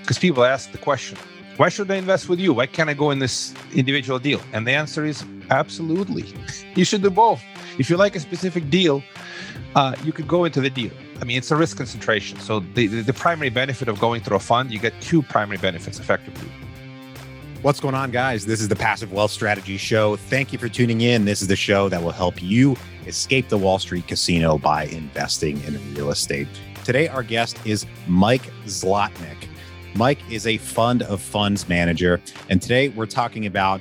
because people ask the question, why should I invest with you? Why can't I go in this individual deal? And the answer is absolutely. You should do both. If you like a specific deal, uh, you could go into the deal. I mean, it's a risk concentration. So the, the, primary benefit of going through a fund, you get two primary benefits effectively. What's going on, guys? This is the Passive Wealth Strategy Show. Thank you for tuning in. This is the show that will help you escape the Wall Street casino by investing in real estate. Today, our guest is Mike Zlotnik. Mike is a fund of funds manager. And today we're talking about,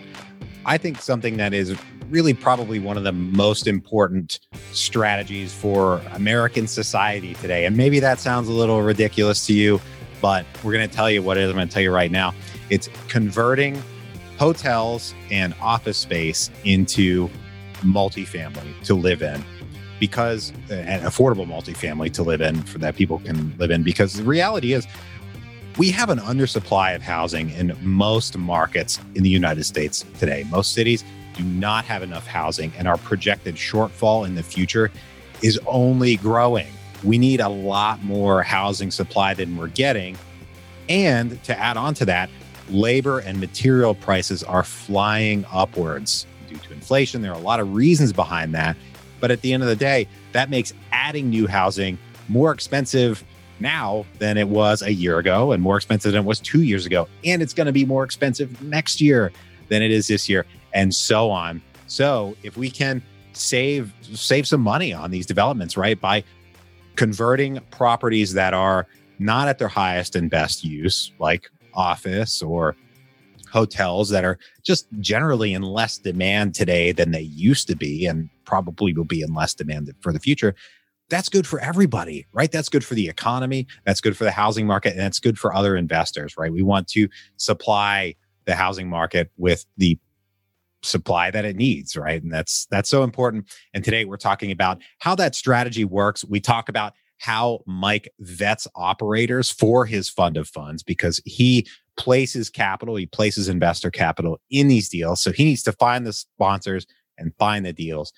I think, something that is really probably one of the most important strategies for American society today. And maybe that sounds a little ridiculous to you, but we're going to tell you what it is. I'm going to tell you right now. It's converting hotels and office space into multifamily to live in because an affordable multifamily to live in for that people can live in because the reality is we have an undersupply of housing in most markets in the United States today. Most cities do not have enough housing, and our projected shortfall in the future is only growing. We need a lot more housing supply than we're getting. And to add on to that, labor and material prices are flying upwards due to inflation. There are a lot of reasons behind that. But at the end of the day, that makes adding new housing more expensive now than it was a year ago and more expensive than it was two years ago. And it's going to be more expensive next year than it is this year, and so on. So if we can save save some money on these developments, right, by converting properties that are not at their highest and best use, like office or hotels that are just generally in less demand today than they used to be and probably will be in less demand for the future that's good for everybody, right? That's good for the economy. That's good for the housing market. And that's good for other investors, right? We want to supply the housing market with the supply that it needs, right? And that's that's so important. And today we're talking about how that strategy works. We talk about how Mike vets operators for his fund of funds because he places capital, he places investor capital in these deals. So he needs to find the sponsors and find the deals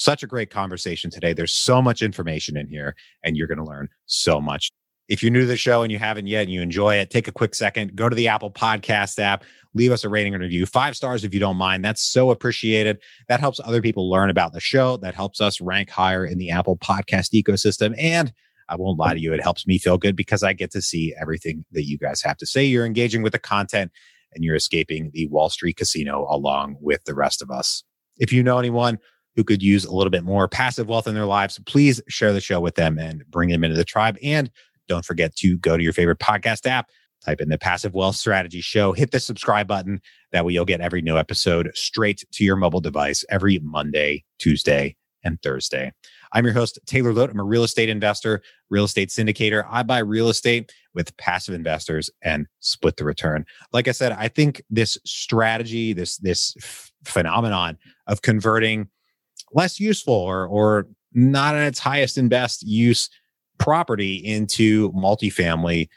such a great conversation today. There's so much information in here, and you're going to learn so much. If you're new to the show and you haven't yet and you enjoy it, take a quick second, go to the Apple Podcast app, leave us a rating and review, five stars if you don't mind. That's so appreciated. That helps other people learn about the show. That helps us rank higher in the Apple Podcast ecosystem. And I won't lie to you, it helps me feel good because I get to see everything that you guys have to say. You're engaging with the content and you're escaping the Wall Street casino along with the rest of us. If you know anyone, who could use a little bit more passive wealth in their lives, please share the show with them and bring them into the tribe. And don't forget to go to your favorite podcast app, type in the Passive Wealth Strategy Show, hit the subscribe button. That way you'll get every new episode straight to your mobile device every Monday, Tuesday, and Thursday. I'm your host, Taylor Loht. I'm a real estate investor, real estate syndicator. I buy real estate with passive investors and split the return. Like I said, I think this strategy, this this f- phenomenon of converting less useful or or not at its highest and best use property into multifamily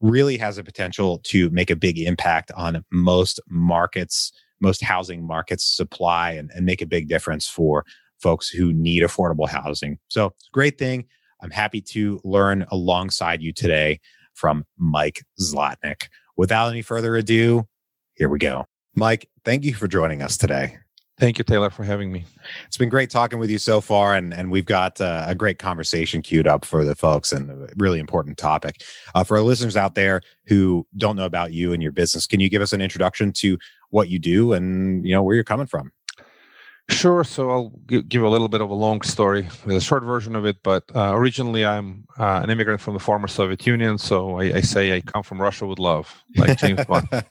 really has a potential to make a big impact on most markets, most housing markets supply and, and make a big difference for folks who need affordable housing. So great thing. I'm happy to learn alongside you today from Mike Zlotnik. Without any further ado, here we go. Mike, thank you for joining us today. Thank you, Taylor, for having me. It's been great talking with you so far, and and we've got uh, a great conversation queued up for the folks and a really important topic uh, for our listeners out there who don't know about you and your business. Can you give us an introduction to what you do and you know where you're coming from? Sure. So I'll give a little bit of a long story with a short version of it. But uh, originally, I'm uh, an immigrant from the former Soviet Union. So I, I, say I come from Russia with love, like James Bond.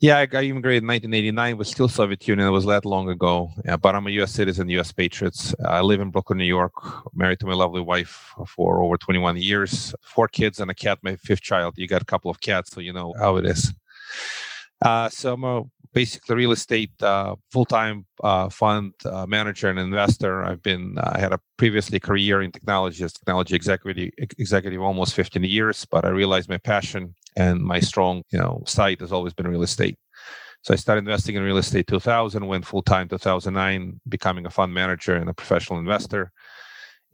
Yeah, I, I immigrated in 1989. It was still Soviet Union. It was that long ago. Yeah, but I'm a U.S. citizen, U.S. patriots. I live in Brooklyn, New York. Married to my lovely wife for over 21 years. Four kids and a cat. My fifth child. You got a couple of cats, so you know how it is. Uh, so I'm a basically real estate uh, full-time uh, fund uh, manager and investor. I've been uh, I had a previously career in technology as technology executive executive almost 15 years, but I realized my passion and my strong you know site has always been real estate. So I started investing in real estate 2000, went full time 2009, becoming a fund manager and a professional investor,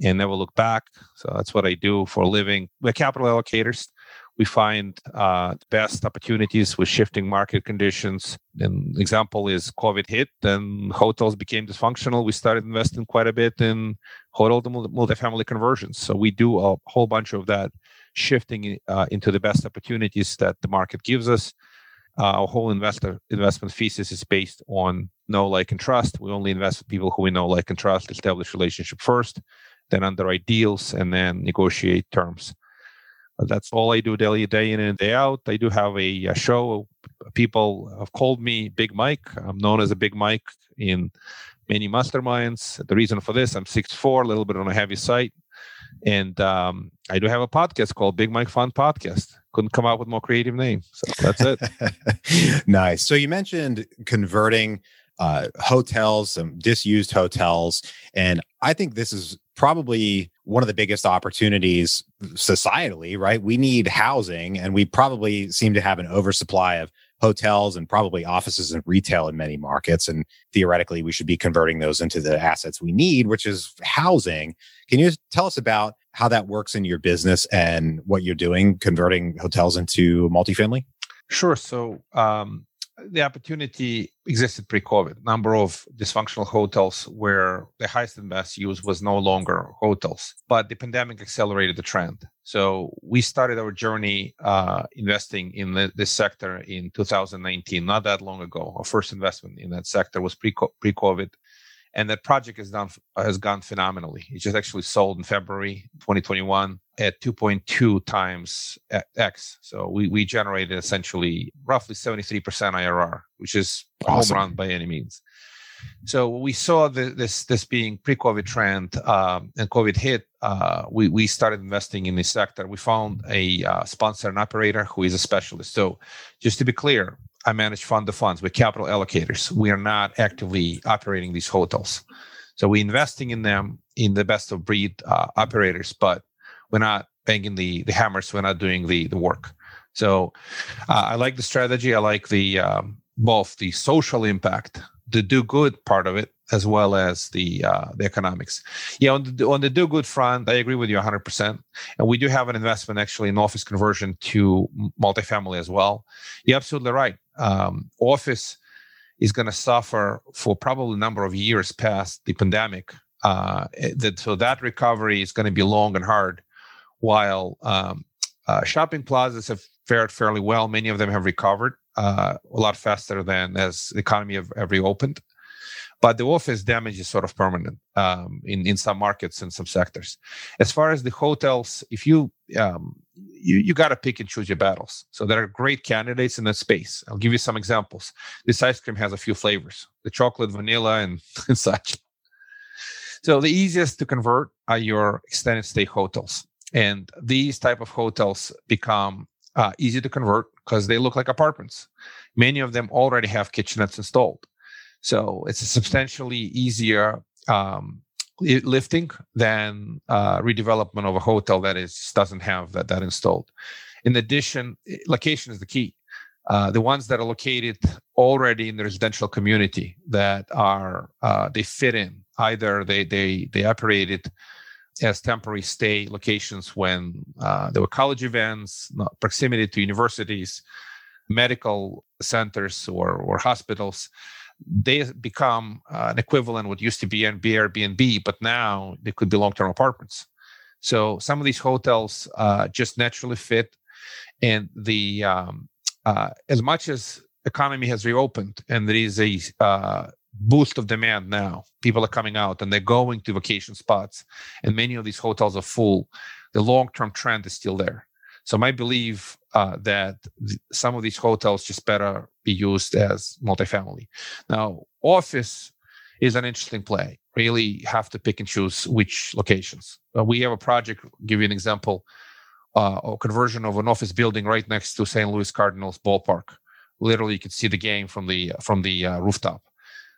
and never look back. So that's what I do for a living. We're capital allocators we find uh, best opportunities with shifting market conditions. An example is COVID hit, then hotels became dysfunctional. We started investing quite a bit in hotel to multifamily conversions. So we do a whole bunch of that shifting uh, into the best opportunities that the market gives us. Uh, our whole investor investment thesis is based on know, like, and trust. We only invest with people who we know, like, and trust. Establish relationship first, then underwrite deals, and then negotiate terms. That's all I do daily, day in and day out. I do have a, a show. People have called me Big Mike. I'm known as a Big Mike in many masterminds. The reason for this, I'm 6'4", a little bit on a heavy side. And um, I do have a podcast called Big Mike Fund Podcast. Couldn't come up with more creative name. So that's it. nice. So you mentioned converting uh, hotels, some disused hotels. And I think this is probably one of the biggest opportunities societally, right? We need housing and we probably seem to have an oversupply of hotels and probably offices and retail in many markets. And theoretically, we should be converting those into the assets we need, which is housing. Can you tell us about how that works in your business and what you're doing converting hotels into multifamily? Sure. So, um, the opportunity existed pre-COVID. Number of dysfunctional hotels where the highest and best use was no longer hotels, but the pandemic accelerated the trend. So we started our journey uh, investing in the, this sector in 2019, not that long ago. Our first investment in that sector was pre pre-COVID, and that project has done has gone phenomenally. It just actually sold in February 2021 at 2.2 times X. So we, we generated essentially roughly 73% IRR, which is awesome. home run by any means. So we saw the, this this being pre-COVID trend um, and COVID hit. Uh, we we started investing in this sector. We found a uh, sponsor and operator who is a specialist. So just to be clear, I manage fund the funds. We're capital allocators. We are not actively operating these hotels. So we're investing in them in the best of breed uh, operators, but we're not banging the the hammers. We're not doing the the work. So uh, I like the strategy. I like the um, both the social impact, the do good part of it, as well as the uh, the economics. Yeah, on the on the do good front, I agree with you 100. percent And we do have an investment actually in office conversion to multifamily as well. You're absolutely right. Um, office is going to suffer for probably a number of years past the pandemic. Uh, that, so that recovery is going to be long and hard while um, uh, shopping plazas have fared fairly well. Many of them have recovered uh, a lot faster than as the economy have, have, reopened. But the office damage is sort of permanent um, in in some markets and some sectors. As far as the hotels, if you um, you, you got to pick and choose your battles. So there are great candidates in that space. I'll give you some examples. This ice cream has a few flavors: the chocolate, vanilla, and, and such. So the easiest to convert are your extended stay hotels and these type of hotels become uh, easy to convert because they look like apartments many of them already have kitchenettes installed so it's a substantially easier um, lifting than uh, redevelopment of a hotel that is doesn't have that that installed in addition location is the key uh, the ones that are located already in the residential community that are uh, they fit in either they they they operated as temporary stay locations when uh, there were college events, proximity to universities, medical centers, or, or hospitals. They become uh, an equivalent what used to be Airbnb, but now they could be long-term apartments. So some of these hotels uh, just naturally fit, and the um, uh, as much as economy has reopened and there is a uh, boost of demand now. People are coming out and they're going to vacation spots, and many of these hotels are full. The long term trend is still there. So, my belief uh, that th- some of these hotels just better be used as multifamily. Now, office is an interesting play. Really have to pick and choose which locations. Uh, we have a project. Give you an example. Uh, a conversion of an office building right next to St. Louis Cardinals ballpark. Literally, you can see the game from the from the uh, rooftop.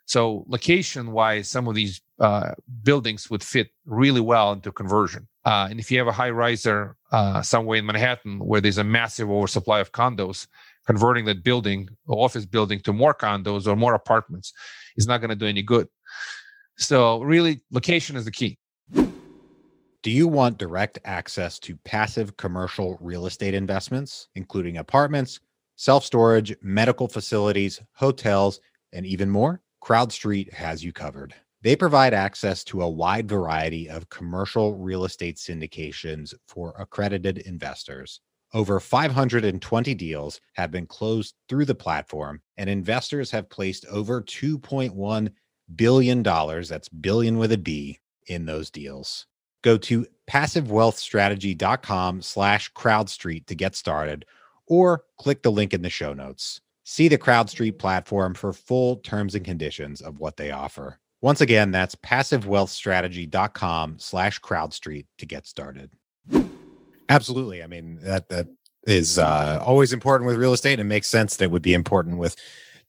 So location wise, some of these uh, buildings would fit really well into conversion. Uh, and if you have a high riser uh, somewhere in Manhattan where there's a massive oversupply of condos, converting that building, office building, to more condos or more apartments is not going to do any good. So really, location is the key. Do you want direct access to passive commercial real estate investments, including apartments, self storage, medical facilities, hotels, and even more? CrowdStreet has you covered. They provide access to a wide variety of commercial real estate syndications for accredited investors. Over 520 deals have been closed through the platform, and investors have placed over $2.1 billion, that's billion with a B, in those deals. Go to passivewealthstrategy.com slash crowdstreet to get started, or click the link in the show notes. See the CrowdStreet platform for full terms and conditions of what they offer. Once again, that's passivewealthstrategy.com slash crowdstreet to get started. Absolutely. I mean, that that is uh, always important with real estate. It makes sense that it would be important with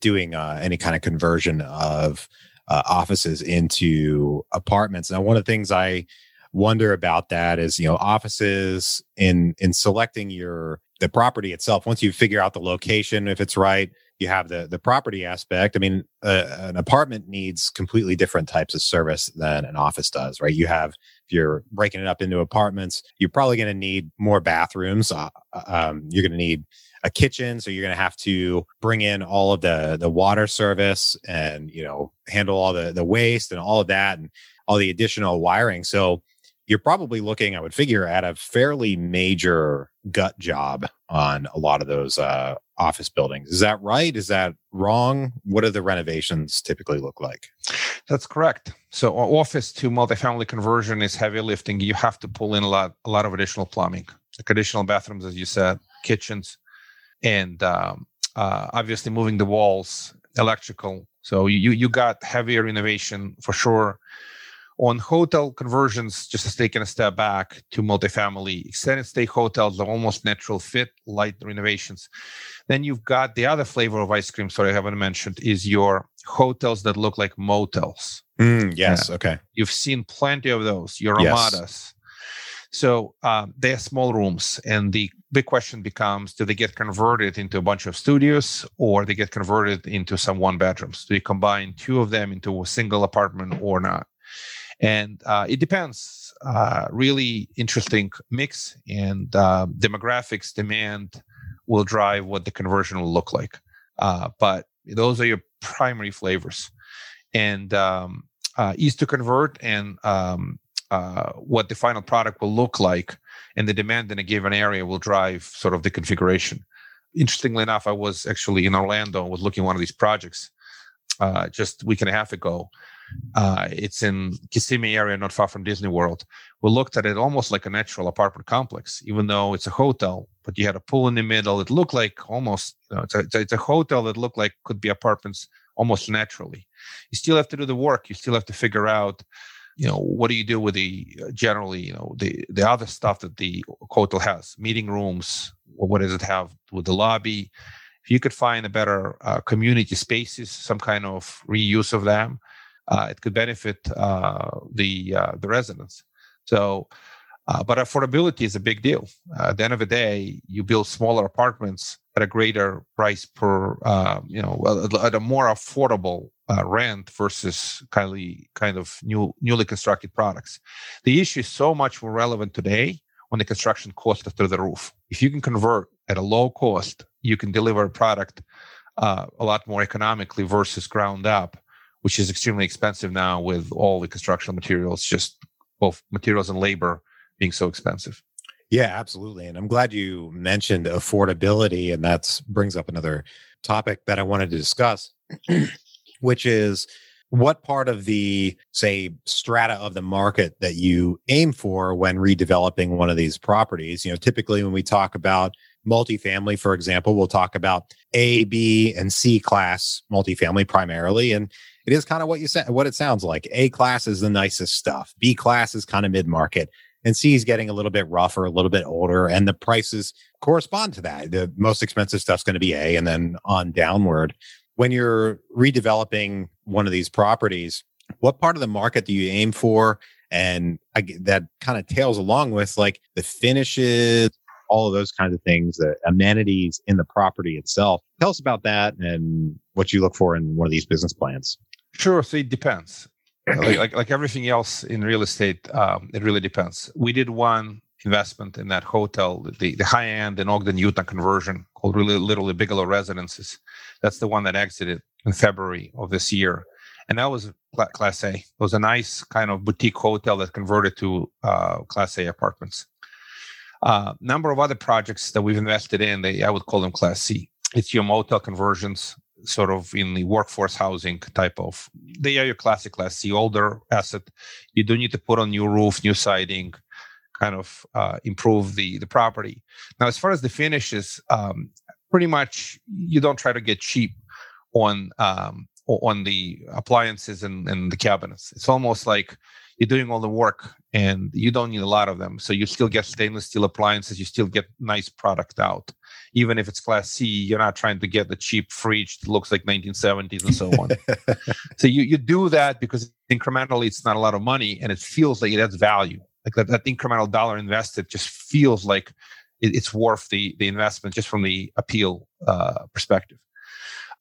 doing uh, any kind of conversion of uh, offices into apartments. Now, one of the things I wonder about that is, you know, offices in in selecting your the property itself. Once you figure out the location, if it's right, you have the the property aspect. I mean, uh, an apartment needs completely different types of service than an office does, right? You have if you're breaking it up into apartments, you're probably going to need more bathrooms. Uh, uh um, you're going to need a kitchen, so you're going to have to bring in all of the the water service and you know handle all the the waste and all of that and all the additional wiring. So you're probably looking, I would figure, at a fairly major gut job on a lot of those uh, office buildings. Is that right? Is that wrong? What do the renovations typically look like? That's correct. So office to multifamily conversion is heavy lifting. You have to pull in a lot, a lot of additional plumbing, like additional bathrooms, as you said, kitchens, and um, uh, obviously moving the walls, electrical. So you you got heavier renovation for sure on hotel conversions, just as taking a step back to multifamily, extended stay hotels are almost natural fit, light renovations. Then you've got the other flavor of ice cream, sorry, I haven't mentioned, is your hotels that look like motels. Mm, yes, yeah. okay. You've seen plenty of those, your yes. Ramadas. So um, they are small rooms, and the big question becomes: Do they get converted into a bunch of studios, or they get converted into some one bedrooms? Do you combine two of them into a single apartment or not? And uh, it depends. Uh, really interesting mix and uh, demographics demand will drive what the conversion will look like. Uh, but those are your primary flavors, and um, uh, ease to convert and um, uh, what the final product will look like and the demand in a given area will drive sort of the configuration. Interestingly enough, I was actually in Orlando was looking one of these projects just a week and a half ago uh, it's in Kissimmee area, not far from Disney World. We looked at it almost like a natural apartment complex, even though it's a hotel. But you had a pool in the middle. It looked like almost you know, it's, a, it's a hotel that looked like could be apartments almost naturally. You still have to do the work. You still have to figure out, you know, what do you do with the uh, generally, you know, the the other stuff that the hotel has, meeting rooms. What does it have with the lobby? If you could find a better uh, community spaces, some kind of reuse of them uh, it could benefit uh, the uh, the residents. So, uh, but affordability is a big deal. Uh, at the end of the day, you build smaller apartments at a greater price per, uh, you know, at a more affordable rent versus kind of kind of new newly constructed products. The issue is so much more relevant today when the construction costs are through the roof. If you can convert at a low cost, you can deliver a product a lot more economically versus ground up which is extremely expensive now with all the construction materials, just both materials and labor being so expensive. Yeah, absolutely. And I'm glad you mentioned affordability. And that brings up another topic that I wanted to discuss, which is what part of the, say, strata of the market that you aim for when redeveloping one of these properties. You know, typically when we talk about multifamily, for example, we'll talk about A, B, and C class multifamily primarily. And it is kind of what you said, what it sounds like. A class is the nicest stuff. B class is kind of mid market, and C is getting a little bit rougher, a little bit older, and the prices correspond to that. The most expensive stuff's going to be A, and then on downward. When you're redeveloping one of these properties, what part of the market do you aim for? And I, that kind of tails along with like the finishes, all of those kinds of things, the amenities in the property itself. Tell us about that and what you look for in one of these business plans. Sure. So it depends. like, like, like everything else in real estate, um, it really depends. We did one investment in that hotel, the, the high end in Ogden, Utah conversion called really literally Bigelow Residences. That's the one that exited in February of this year. And that was class A. It was a nice kind of boutique hotel that converted to uh, class A apartments. Uh, number of other projects that we've invested in, they, I would call them class C. It's your motel conversions, sort of in the workforce housing type of. They are your classic class C, older asset. You do need to put on new roof, new siding, kind of uh, improve the the property. Now, as far as the finishes, um, pretty much you don't try to get cheap on um, on the appliances and, and the cabinets. It's almost like you're doing all the work and you don't need a lot of them. So you still get stainless steel appliances, you still get nice product out. Even if it's class C, you're not trying to get the cheap fridge that looks like 1970s and so on. so you, you do that because incrementally it's not a lot of money and it feels like it adds value. Like that, that incremental dollar invested just feels like it, it's worth the, the investment just from the appeal uh, perspective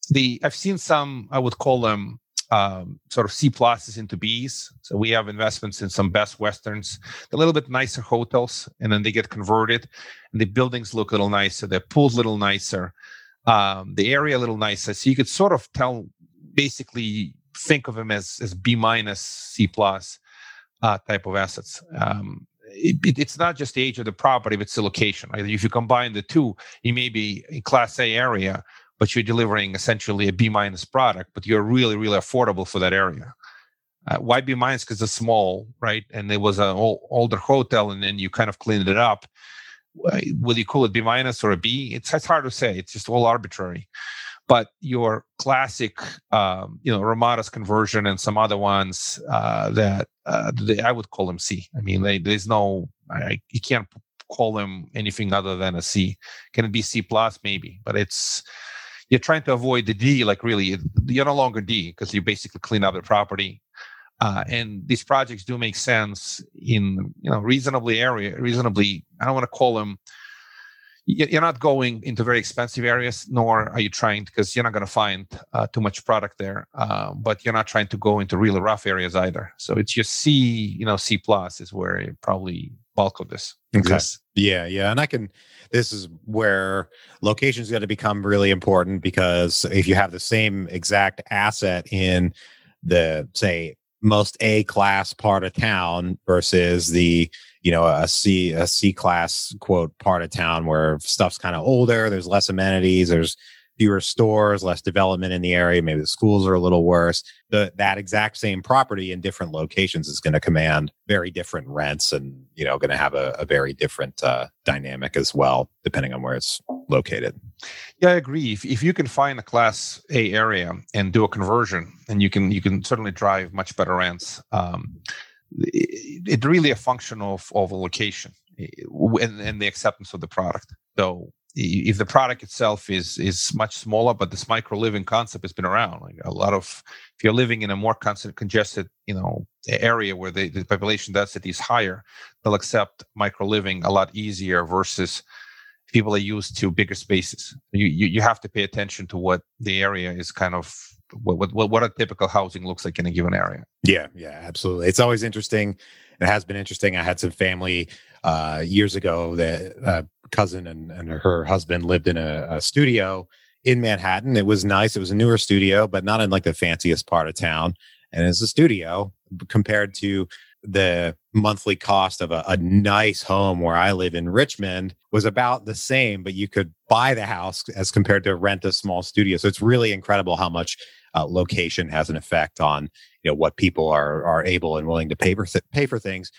the I've seen some I would call them um, sort of C pluses into Bs. So we have investments in some best westerns, a little bit nicer hotels, and then they get converted, and the buildings look a little nicer, the pool's a little nicer, um, the area a little nicer. So you could sort of tell, basically, think of them as as B minus C plus uh, type of assets. Um, it, it, it's not just the age of the property, but it's the location. Right? If you combine the two, you may be in Class A area but you're delivering essentially a B minus product, but you're really, really affordable for that area. Uh, why B minus? Because it's small, right? And it was an old, older hotel, and then you kind of cleaned it up. Will you call it B minus or a B? It's, it's hard to say. It's just all arbitrary. But your classic, um, you know, Ramadas conversion and some other ones uh, that uh, they, I would call them C. I mean, they, there's no, I, you can't call them anything other than a C. Can it be C plus? Maybe, but it's you're trying to avoid the D, like really, you're no longer D because you basically clean up the property. Uh, and these projects do make sense in you know reasonably area, reasonably. I don't want to call them. You're not going into very expensive areas, nor are you trying because you're not going to find uh, too much product there. Uh, but you're not trying to go into really rough areas either. So it's your C, you know, C plus is where probably bulk of this exists. Yeah, yeah, and I can this is where location is going to become really important because if you have the same exact asset in the say most A class part of town versus the you know a C a C class quote part of town where stuff's kind of older, there's less amenities, there's fewer stores, less development in the area. Maybe the schools are a little worse. The, that exact same property in different locations is going to command very different rents and, you know, going to have a, a, very different uh, dynamic as well, depending on where it's located. Yeah, I agree. If, if you can find a class A area and do a conversion and you can, you can certainly drive much better rents. Um, it, it's really a function of, of a location eh, and, and the acceptance of the product. So if the product itself is is much smaller, but this micro living concept has been around. Like a lot of, if you're living in a more constant, congested, you know, area where the, the population density is higher, they'll accept micro living a lot easier versus people are used to bigger spaces. You, you you have to pay attention to what the area is kind of what what what a typical housing looks like in a given area. Yeah, yeah, absolutely. It's always interesting. It has been interesting. I had some family uh, years ago that uh, cousin and, and her husband lived in a, a studio in Manhattan. It was nice. It was a newer studio, but not in like the fanciest part of town. And it's a studio compared to the monthly cost of a, a, nice home where I live in Richmond was about the same, but you could buy the house as compared to rent a small studio. So it's really incredible how much uh, location has an effect on you know what people are are able and willing to pay for th- pay for things.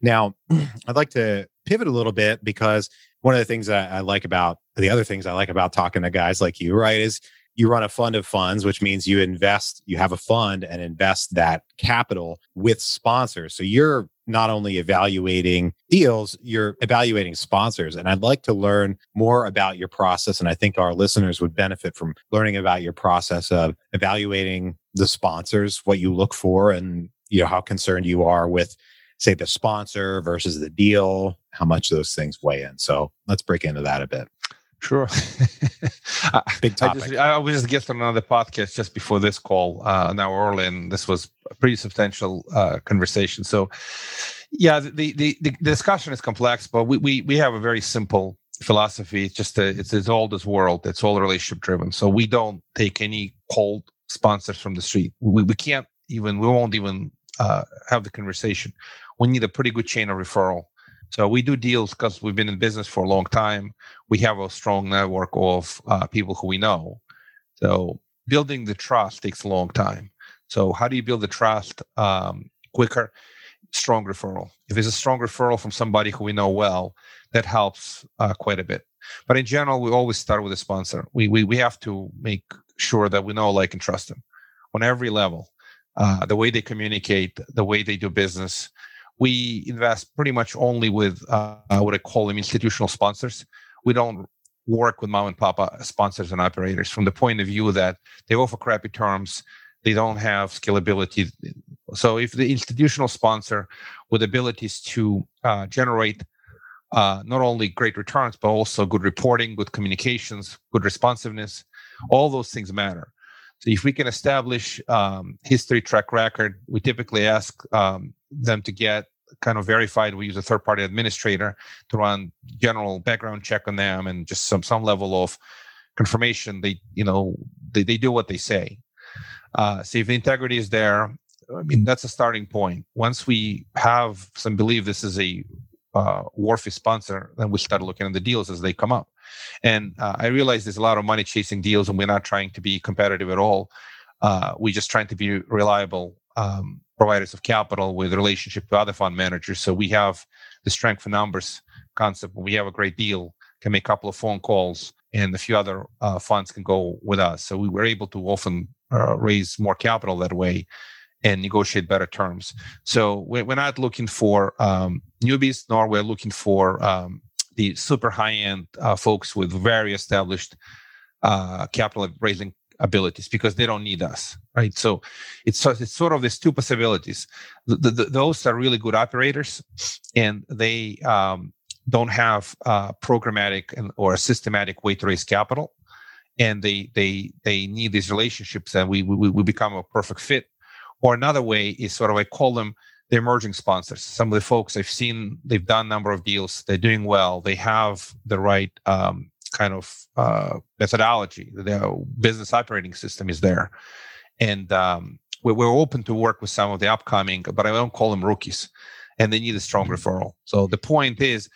Now, I'd like to pivot a little bit because one of the things that I like about the other things I like about talking to guys like you, right, is you run a fund of funds, which means you invest, you have a fund and invest that capital with sponsors. So you're not only evaluating deals, you're evaluating sponsors. And I'd like to learn more about your process. And I think our listeners would benefit from learning about your process of evaluating the sponsors, what you look for, and you know how concerned you are with say the sponsor versus the deal, how much those things weigh in. So let's break into that a bit. Sure. Big topic. I, just, I was just guest on another podcast just before this call, uh, an hour early, and this was a pretty substantial uh, conversation. So, yeah, the, the, the discussion is complex, but we, we we have a very simple philosophy. It's just a, it's it's all this world. It's all relationship driven. So we don't take any cold sponsors from the street. We we can't even we won't even uh, have the conversation. We need a pretty good chain of referral. So we do deals because we've been in business for a long time. We have a strong network of uh, people who we know. So building the trust takes a long time. So how do you build the trust um, quicker? Strong referral. If there's a strong referral from somebody who we know well, that helps uh, quite a bit. But in general, we always start with a sponsor. We we we have to make sure that we know, like, and trust them on every level. Uh, the way they communicate, the way they do business, we invest pretty much only with uh, what I call them institutional sponsors. We don't work with mom and pop sponsors and operators from the point of view that they offer crappy terms, they don't have scalability. So if the institutional sponsor with abilities to uh, generate uh, not only great returns but also good reporting, good communications, good responsiveness, all those things matter. So if we can establish um, history track record, we typically ask um, them to get kind of verified. We use a third party administrator to run general background check on them and just some some level of confirmation. They you know they, they do what they say. Uh, see if the integrity is there. I mean that's a starting point. Once we have some belief this is a uh, worthy sponsor, then we start looking at the deals as they come up. And uh, I realize there's a lot of money chasing deals, and we're not trying to be competitive at all. Uh, we're just trying to be reliable um, providers of capital with relationship to other fund managers. So we have the strength for numbers concept. When we have a great deal, can make a couple of phone calls, and a few other uh, funds can go with us. So we were able to often uh, raise more capital that way and negotiate better terms. So we're, not looking for um, newbies, nor we're looking for um, the super high end uh, folks with very established uh, capital raising abilities because they don't need us, right? So it's it's sort of these two possibilities. The, the, those are really good operators, and they um, don't have uh, programmatic and or a systematic way to raise capital, and they they they need these relationships, and we we, we become a perfect fit. Or another way is sort of I call them the emerging sponsors. Some of the folks I've seen, they've done a number of deals. They're doing well. They have the right um, kind of uh, methodology. Their business operating system is there, and um, we're, we're, open to work with some of the upcoming, but I don't call them rookies, and they need a strong mm-hmm. referral. So the point is.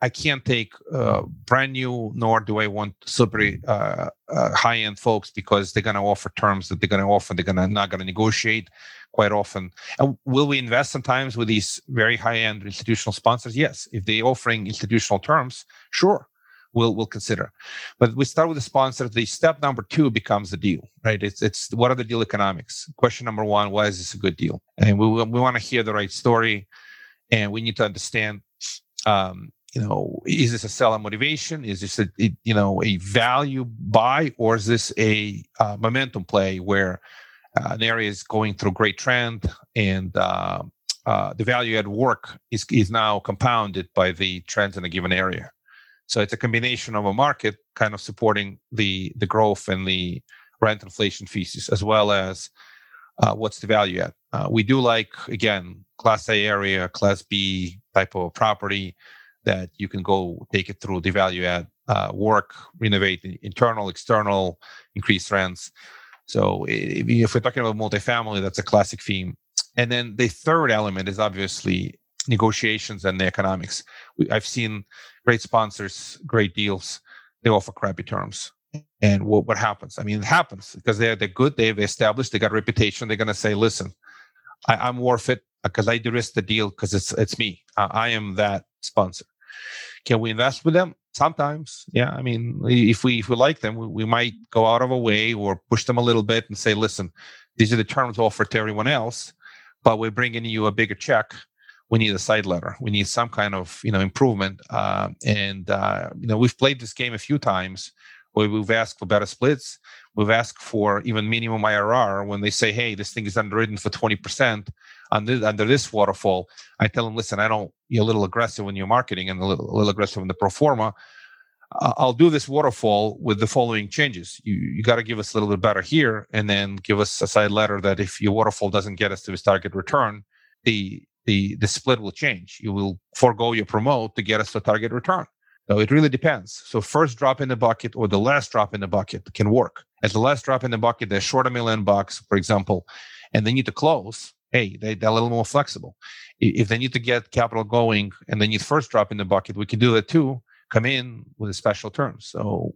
I, can't take uh, brand new, nor do I want super uh, uh high end folks because they're going to offer terms that they're going to offer. They're going to not going to negotiate quite often. And will we invest sometimes with these very high end institutional sponsors? Yes. If they're offering institutional terms, sure we'll we'll consider. But we start with the sponsor. The step number two becomes the deal, right? It's it's what are the deal economics? Question number one: Why is this a good deal? And we we want to hear the right story, and we need to understand. Um, you know, is this a seller motivation? Is this a, you know a value buy, or is this a uh, momentum play where uh, an area is going through great trend and uh, uh, the value at work is is now compounded by the trends in a given area? So it's a combination of a market kind of supporting the the growth and the rent inflation thesis, as well as uh, what's the value at. Uh, we do like again class A area, class B type of property that you can go take it through the value add uh, work, renovate internal, external, increase rents. So if, if we're talking about multifamily, that's a classic theme. And then the third element is obviously negotiations and the economics. I've seen great sponsors, great deals. They offer crappy terms. And what, what happens? I mean, it happens because they're, they're good. They've established, they got a reputation. They're going to say, listen, I, am worth it because I de-risk the deal because it's, it's me. Uh, I am that sponsor. Can we invest with them? Sometimes, yeah. I mean, if we if we like them, we, we might go out of a way or push them a little bit and say, "Listen, these are the terms offered to everyone else, but we're bringing you a bigger check we need a side letter. We need some kind of you know improvement. Uh, and uh, you know we've played this game a few times where we've asked for better splits. We've asked for even minimum IRR when they say, "Hey, this thing is underwritten for twenty percent under under this waterfall." I tell them, "Listen, I don't. You're a little aggressive when you're marketing and a little, a little aggressive in the pro forma." I'll do this waterfall with the following changes. You you got to give us a little bit better here, and then give us a side letter that if your waterfall doesn't get us to this target return, the the the split will change. You will forego your promote to get us to target return. So it really depends. So first drop in the bucket or the last drop in the bucket can work. As the last drop in the bucket, they're short a million bucks, for example, and they need to close. Hey, they, they're a little more flexible. If they need to get capital going and they need first drop in the bucket, we can do that too. Come in with a special terms. So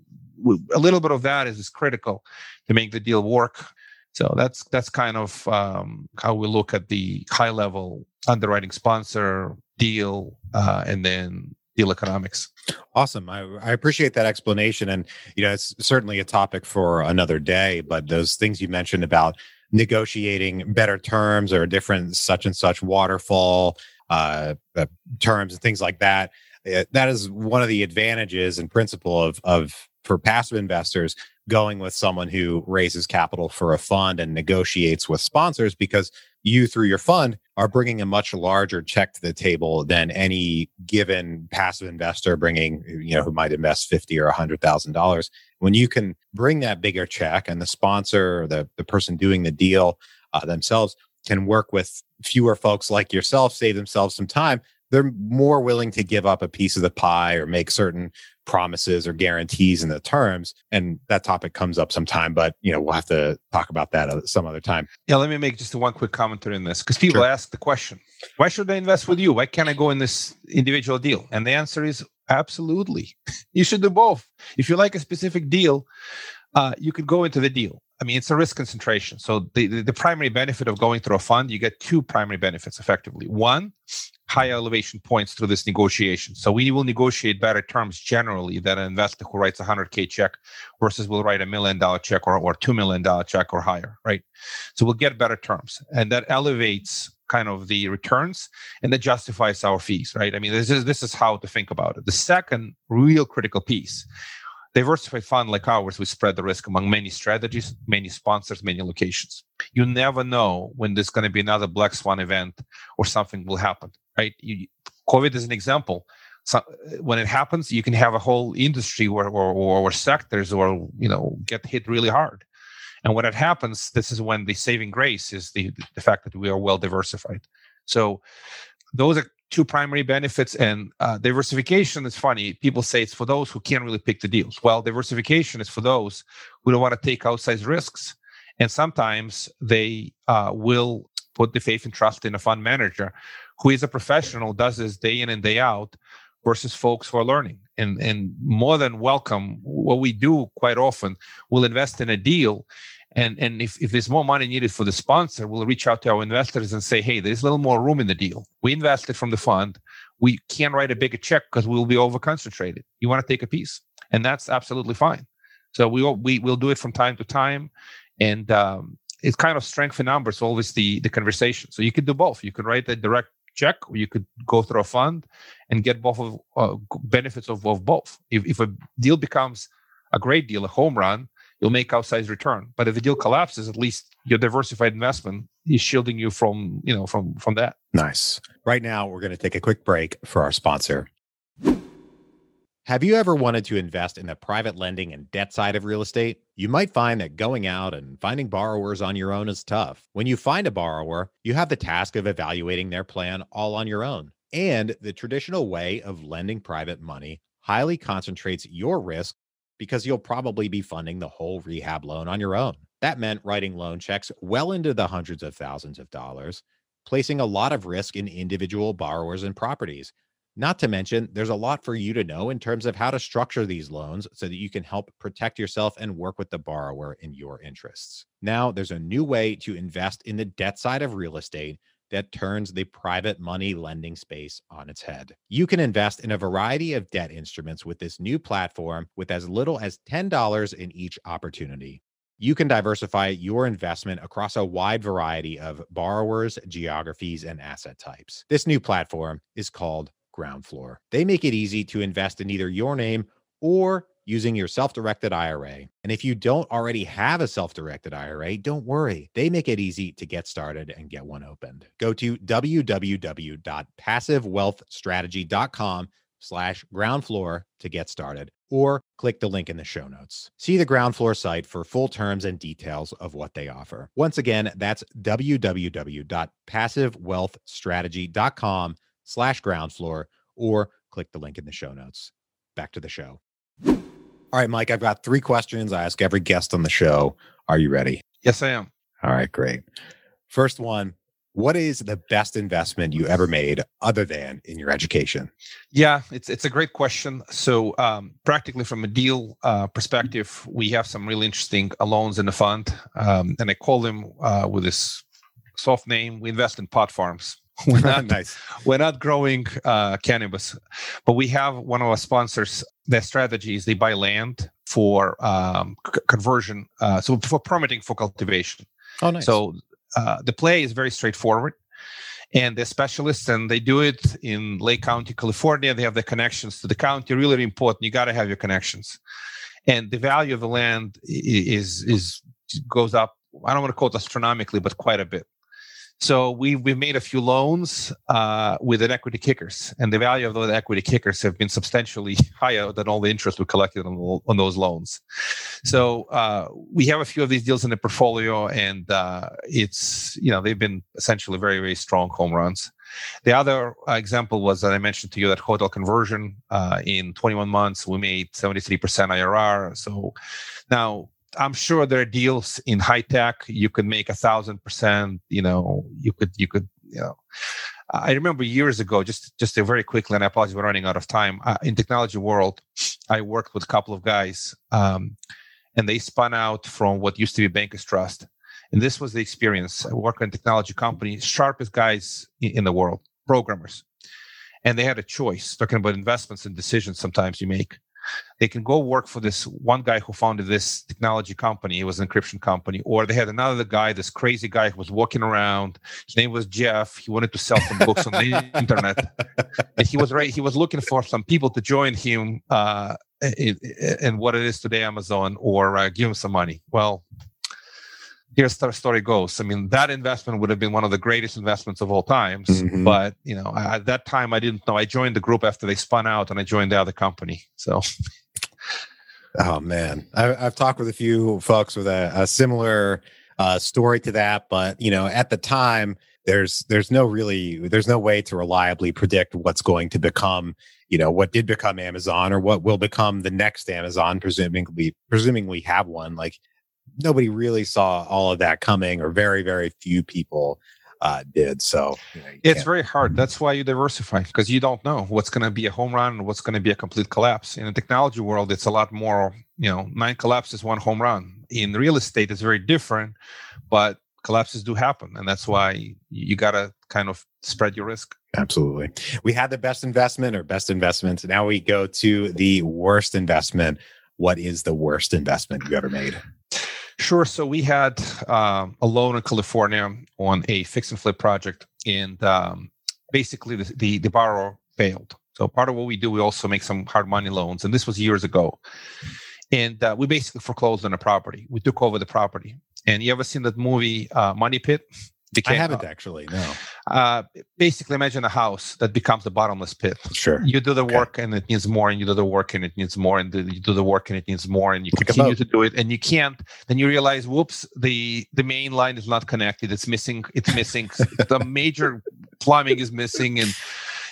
a little bit of that is, is critical to make the deal work. So that's that's kind of um, how we look at the high level underwriting sponsor deal, uh, and then deal economics. Awesome. I, I, appreciate that explanation. And, you know, it's certainly a topic for another day, but those things you mentioned about negotiating better terms or different such and such waterfall uh, uh, terms and things like that, eh, that is one of the advantages and principle of, of for passive investors going with someone who raises capital for a fund and negotiates with sponsors because you through your fund are bringing a much larger check to the table than any given passive investor bringing you know who might invest 50 or 100 thousand dollars. When you can bring that bigger check and the sponsor the, the person doing the deal uh, themselves can work with fewer folks like yourself save themselves some time they're more willing to give up a piece of the pie or make certain promises or guarantees in the terms and that topic comes up sometime but you know we'll have to talk about that some other time. Yeah let me make just one quick commentary in this because people sure. ask the question why should i invest with you? Why can't i go in this individual deal? And the answer is absolutely. You should do both. If you like a specific deal uh, you could go into the deal I mean, it's a risk concentration. So the, the, the, primary benefit of going through a fund, you get two primary benefits effectively. One, high elevation points through this negotiation. So we will negotiate better terms generally than an investor who writes a 100K check versus will write a million dollar check or, or $2 million check or higher, right? So we'll get better terms. And that elevates kind of the returns and that justifies our fees, right? I mean, this is, this is how to think about it. The second real critical piece diversified fund like ours, we spread the risk among many strategies, many sponsors, many locations. You never know when there's going to be another black swan event or something will happen, right? You, COVID is an example. So uh, when it happens, you can have a whole industry or, or, or sectors or you know get hit really hard. And when it happens, this is when the saving grace is the the fact that we are well diversified. So those are two primary benefits and uh, diversification is funny. People say it's for those who can't really pick the deals. Well diversification is for those who don't want to take outsized risks and sometimes they uh, will put the faith and trust in a fund manager who is a professional does this day in and day out versus folks who are learning. And and more than welcome what we do quite often we'll invest in a deal and and if, if there's more money needed for the sponsor we'll reach out to our investors and say hey there's a little more room in the deal. We invested from the fund. We can't write a bigger check because we'll be over concentrated you want to take a piece? And that's absolutely fine. So we will we will do it from time to time. And um, it's kind of strength in numbers always the the conversation. So you could do both. You could write a direct check or you could go through a fund and get both of uh, benefits of, of both. If, if a deal becomes a great deal a home run you'll make outsized return. But if the deal collapses, at least your diversified investment is shielding you from, you know, from from that. Nice. Right now, we're going to take a quick break for our sponsor. Have you ever wanted to invest in the private lending and debt side of real estate? You might find that going out and finding borrowers on your own is tough. When you find a borrower, you have the task of evaluating their plan all on your own. And the traditional way of lending private money highly concentrates your risk because you'll probably be funding the whole rehab loan on your own. That meant writing loan checks well into the hundreds of thousands of dollars, placing a lot of risk in individual borrowers and properties. Not to mention, there's a lot for you to know in terms of how to structure these loans so that you can help protect yourself and work with the borrower in your interests. Now, there's a new way to invest in the debt side of real estate that turns the private money lending space on its head. You can invest in a variety of debt instruments with this new platform with as little as $10 in each opportunity. You can diversify your investment across a wide variety of borrowers, geographies, and asset types. This new platform is called Ground Floor. They make it easy to invest in either your name or using your self directed IRA. And if you don't already have a self directed IRA, don't worry. They make it easy to get started and get one opened. Go to www.passivewealthstrategy.com slash ground floor to get started. or click the link in the show notes. See the ground floor site for full terms and details of what they offer. Once again, that's www.passivewealthstrategy.com slash ground floor or click the link in the show notes. Back to the show. All right, Mike, I've got three questions I ask every guest on the show. Are you ready? Yes, I am. All right, great. First one what is the best investment you ever made other than in your education? Yeah, it's it's a great question. So, um, practically from a deal uh, perspective, we have some really interesting uh, loans in the fund, um, and I call them uh, with this soft name. We invest in pot farms. We're not, nice. We're not growing uh, cannabis, but we have one of our sponsors. Their strategy is they buy land for um, c- conversion, uh, so for permitting for cultivation. Oh, nice. So uh, the play is very straightforward and they're specialists and they do it in lake county california they have the connections to the county really important you got to have your connections and the value of the land is is goes up i don't want to quote astronomically but quite a bit so we we've made a few loans uh, with an equity kickers, and the value of those equity kickers have been substantially higher than all the interest we collected on, on those loans. So uh, we have a few of these deals in the portfolio, and uh, it's you know they've been essentially very very strong home runs. The other uh, example was that I mentioned to you that hotel conversion uh, in 21 months we made 73% IRR. So now I'm sure there are deals in high tech. You could make a thousand percent. You know, you could you could you know. I remember years ago, just just very quickly, and I apologize for running out of time. Uh, in technology world, I worked with a couple of guys, um, and they spun out from what used to be Bankers Trust, and this was the experience. I worked in technology company, sharpest guys in the world, programmers, and they had a choice. Talking about investments and decisions, sometimes you make they can go work for this one guy who founded this technology company. It was an encryption company. Or they had another guy, this crazy guy who was walking around. His name was Jeff. He wanted to sell some books on the internet. And he was right. He was looking for some people to join him uh, in, what it is today, Amazon, or uh, give him some money. Well, here's the story goes. I mean, that investment would have been one of the greatest investments of all times. Mm-hmm. But you know, at that time, I didn't know. I joined the group after they spun out, and I joined the other company. So. Oh man, I, have talked with a few folks with a, a similar uh, story to that, but you know, at the time, there's there's no really there's no way to reliably predict what's going to become you know what did become amazon or what will become the next amazon presumably presuming we have one like nobody really saw all of that coming, or very, very few people uh, did. So you know, you it's very hard. That's why you diversify because you don't know what's going to be a home run and what's going to be a complete collapse. In the technology world, it's a lot more. You know, nine collapses, one home run. In real estate, it's very different, but collapses do happen, and that's why you got to kind of spread your risk. Absolutely. We had the best investment or best investments. Now we go to the worst investment. What is the worst investment you ever made? Sure. So we had um, a loan in California on a fix and flip project, and um, basically the, the, the borrower failed. So part of what we do, we also make some hard money loans, and this was years ago. And uh, we basically foreclosed on a property. We took over the property. And you ever seen that movie uh, Money Pit? Became, I haven't actually. No. Uh, basically, imagine a house that becomes a bottomless pit. Sure. You do the okay. work and it needs more, and you do the work and it needs more, and you do the work and it needs more, and you continue to do it, and you can't. Then you realize, whoops, the the main line is not connected. It's missing. It's missing. the major plumbing is missing, and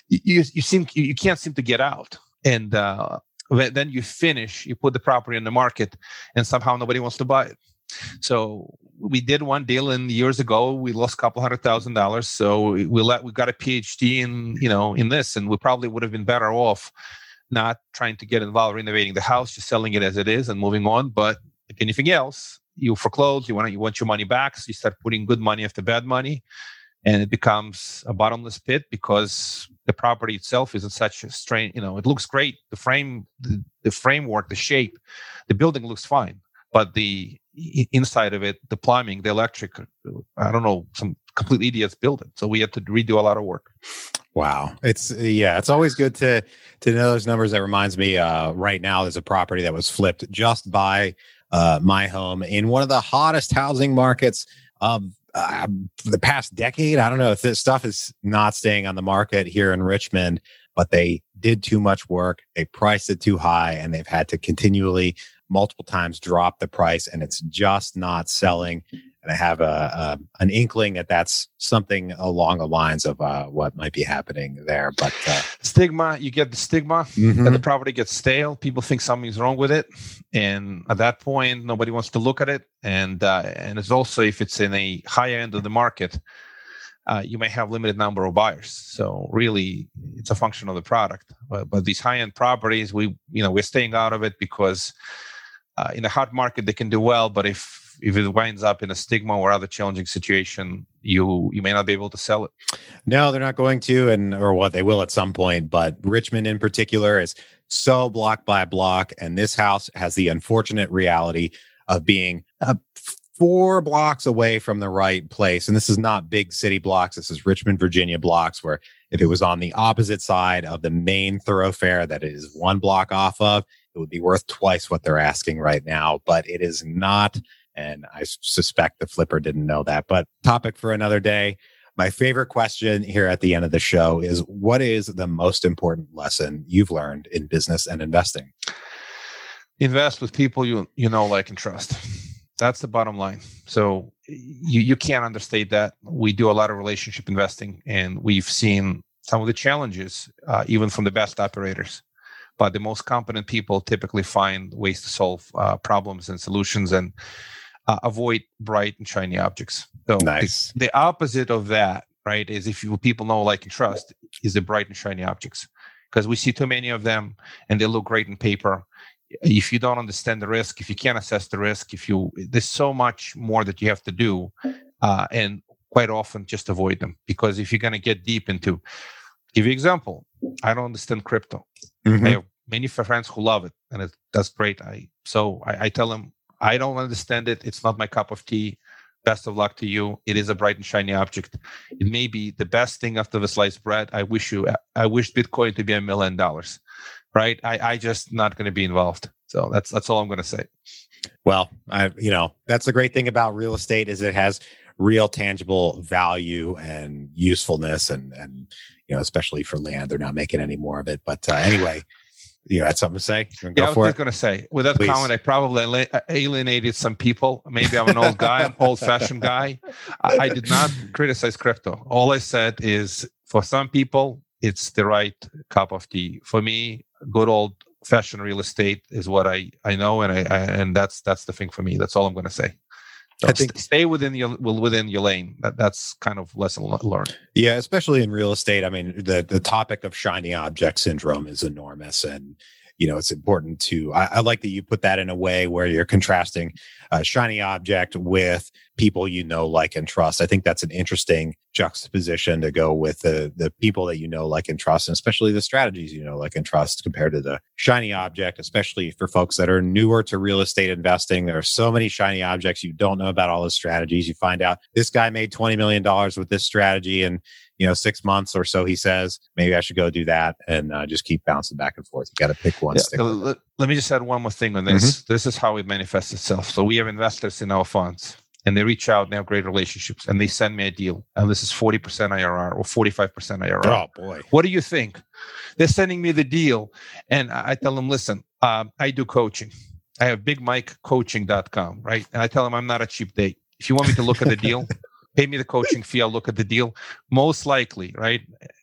you you seem you can't seem to get out. And uh, then you finish. You put the property in the market, and somehow nobody wants to buy it. So we did one deal in years ago. We lost a couple hundred thousand dollars. So we let we got a PhD in you know in this, and we probably would have been better off not trying to get involved renovating the house, just selling it as it is and moving on. But if anything else, you foreclose, you want you want your money back, so you start putting good money after bad money, and it becomes a bottomless pit because the property itself is in such a strain. You know, it looks great. The frame, the, the framework, the shape, the building looks fine, but the inside of it, the plumbing, the electric, I don't know, some complete idiots built it. So we had to redo a lot of work. Wow. It's yeah, it's always good to to know those numbers. That reminds me, uh, right now there's a property that was flipped just by uh, my home in one of the hottest housing markets of uh, the past decade. I don't know if this stuff is not staying on the market here in Richmond, but they did too much work. They priced it too high and they've had to continually multiple times drop the price and it's just not selling and I have a, a, an inkling that that's something along the lines of uh, what might be happening there. But uh, stigma, you get the stigma mm-hmm. that the property gets stale. People think something's wrong with it, and at that point, nobody wants to look at it. And uh, and it's also if it's in a high end of the market. Uh, you may have limited number of buyers. So really, it's a function of the product. But, but these high-end properties, we you know we're staying out of it because uh, in a hot market they can do well. But if if it winds up in a stigma or other challenging situation, you you may not be able to sell it. No, they're not going to, and or what they will at some point. But Richmond in particular is so block by block, and this house has the unfortunate reality of being uh, four blocks away from the right place. And this is not big city blocks. This is Richmond, Virginia blocks, where if it was on the opposite side of the main thoroughfare that it is one block off of, it would be worth twice what they're asking right now. But it is not and I suspect the flipper didn't know that. But topic for another day. My favorite question here at the end of the show is what is the most important lesson you've learned in business and investing? Invest with people you you know, like, and trust. That's the bottom line. So you you can't understate that. We do a lot of relationship investing, and we've seen some of the challenges, uh, even from the best operators but the most competent people typically find ways to solve uh, problems and solutions and uh, avoid bright and shiny objects. So nice. the, the, opposite of that, right, is if you people know, like, and trust, is the bright and shiny objects, because we see too many of them and they look great in paper. If you don't understand the risk, if you can't assess the risk, if you there's so much more that you have to do, uh, and quite often just avoid them because if you're going to get deep into, give you example, I don't understand crypto. Mm-hmm. I have many friends who love it, and it, that's great. I so I, I tell them I don't understand it. It's not my cup of tea. Best of luck to you. It is a bright and shiny object. It may be the best thing after the sliced bread. I wish you. I wish Bitcoin to be a million dollars, right? I I just not going to be involved. So that's that's all I'm going to say. Well, I you know that's the great thing about real estate is it has real tangible value and usefulness and and you know especially for land they're not making any more of it but uh, anyway you had something to say? Yeah, I was going to say, with that Please. comment, I probably alienated some people. Maybe I'm an old guy, old fashioned guy. I, I, did not criticize crypto. All I said is for some people, it's the right cup of tea. For me, good old fashioned real estate is what I, I know. And I, I and that's, that's the thing for me. That's all I'm going to say. I think stay within your within your lane. That, that's kind of lesson learned. Yeah, especially in real estate. I mean, the the topic of shiny object syndrome is enormous, and you know it's important to I, I, like that you put that in a way where you're contrasting a shiny object with people you know like and trust. I think that's an interesting juxtaposition to go with the the people that you know like and trust and especially the strategies you know like and trust compared to the shiny object especially for folks that are newer to real estate investing. There are so many shiny objects you don't know about all the strategies. You find out this guy made 20 million dollars with this strategy and you know, six months or so, he says, maybe I should go do that and uh, just keep bouncing back and forth. You got to pick one. Yeah, let, let, me just add one more thing on this. Mm-hmm. This is how it manifests itself. So we have investors in our funds and they reach out and they have great relationships and they send me a deal. And this is 40% IRR or 45% IRR. Oh, boy. What do you think? They're sending me the deal. And I tell them, listen, um, I do coaching. I have bigmikecoaching.com, right? And I tell them I'm not a cheap date. If you want me to look at the deal, pay me the coaching fee. I'll look at the deal. Most likely, right?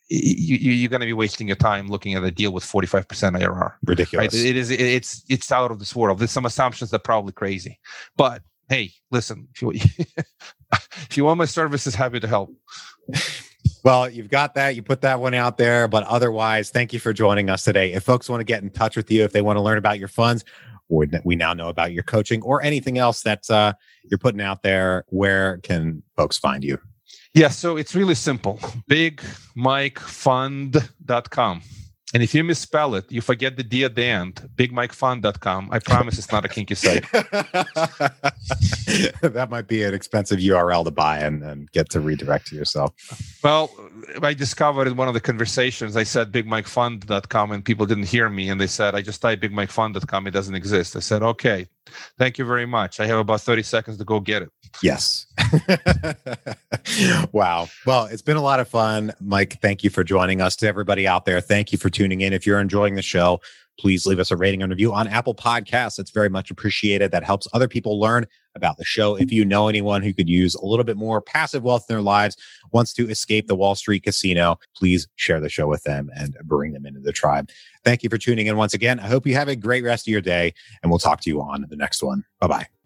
You, are going to be wasting your time looking at a deal with 45% IRR. Ridiculous. Right? It is. It's it's out of this world. There's some assumptions that are probably crazy, but hey, listen. If you if you want my services, happy to help. Well, you've got that. You put that one out there. But otherwise, thank you for joining us today. If folks want to get in touch with you, if they want to learn about your funds, we now know about your coaching or anything else that uh, you're putting out there, where can folks find you? Yeah, so it's really simple. BigMikeFund.com. And if you misspell it, you forget the D at the end, bigmikefun.com. I promise it's not a kinky site. that might be an expensive URL to buy and, and get to redirect to yourself. Well, I discovered in one of the conversations, I said bigmikefund.com and people didn't hear me. And they said, I just typed bigmikefun.com. It doesn't exist. I said, okay, Thank you very much. I have about 30 seconds to go get it. Yes. wow. Well, it's been a lot of fun. Mike, thank you for joining us. To everybody out there, thank you for tuning in. If you're enjoying the show, please leave us a rating and review on Apple Podcasts. It's very much appreciated. That helps other people learn about the show. If you know anyone who could use a little bit more passive wealth in their lives, wants to escape the Wall Street casino, please share the show with them and bring them into the tribe. Thank you for tuning in once again. I hope you have a great rest of your day, and we'll talk to you on the next one. Bye bye.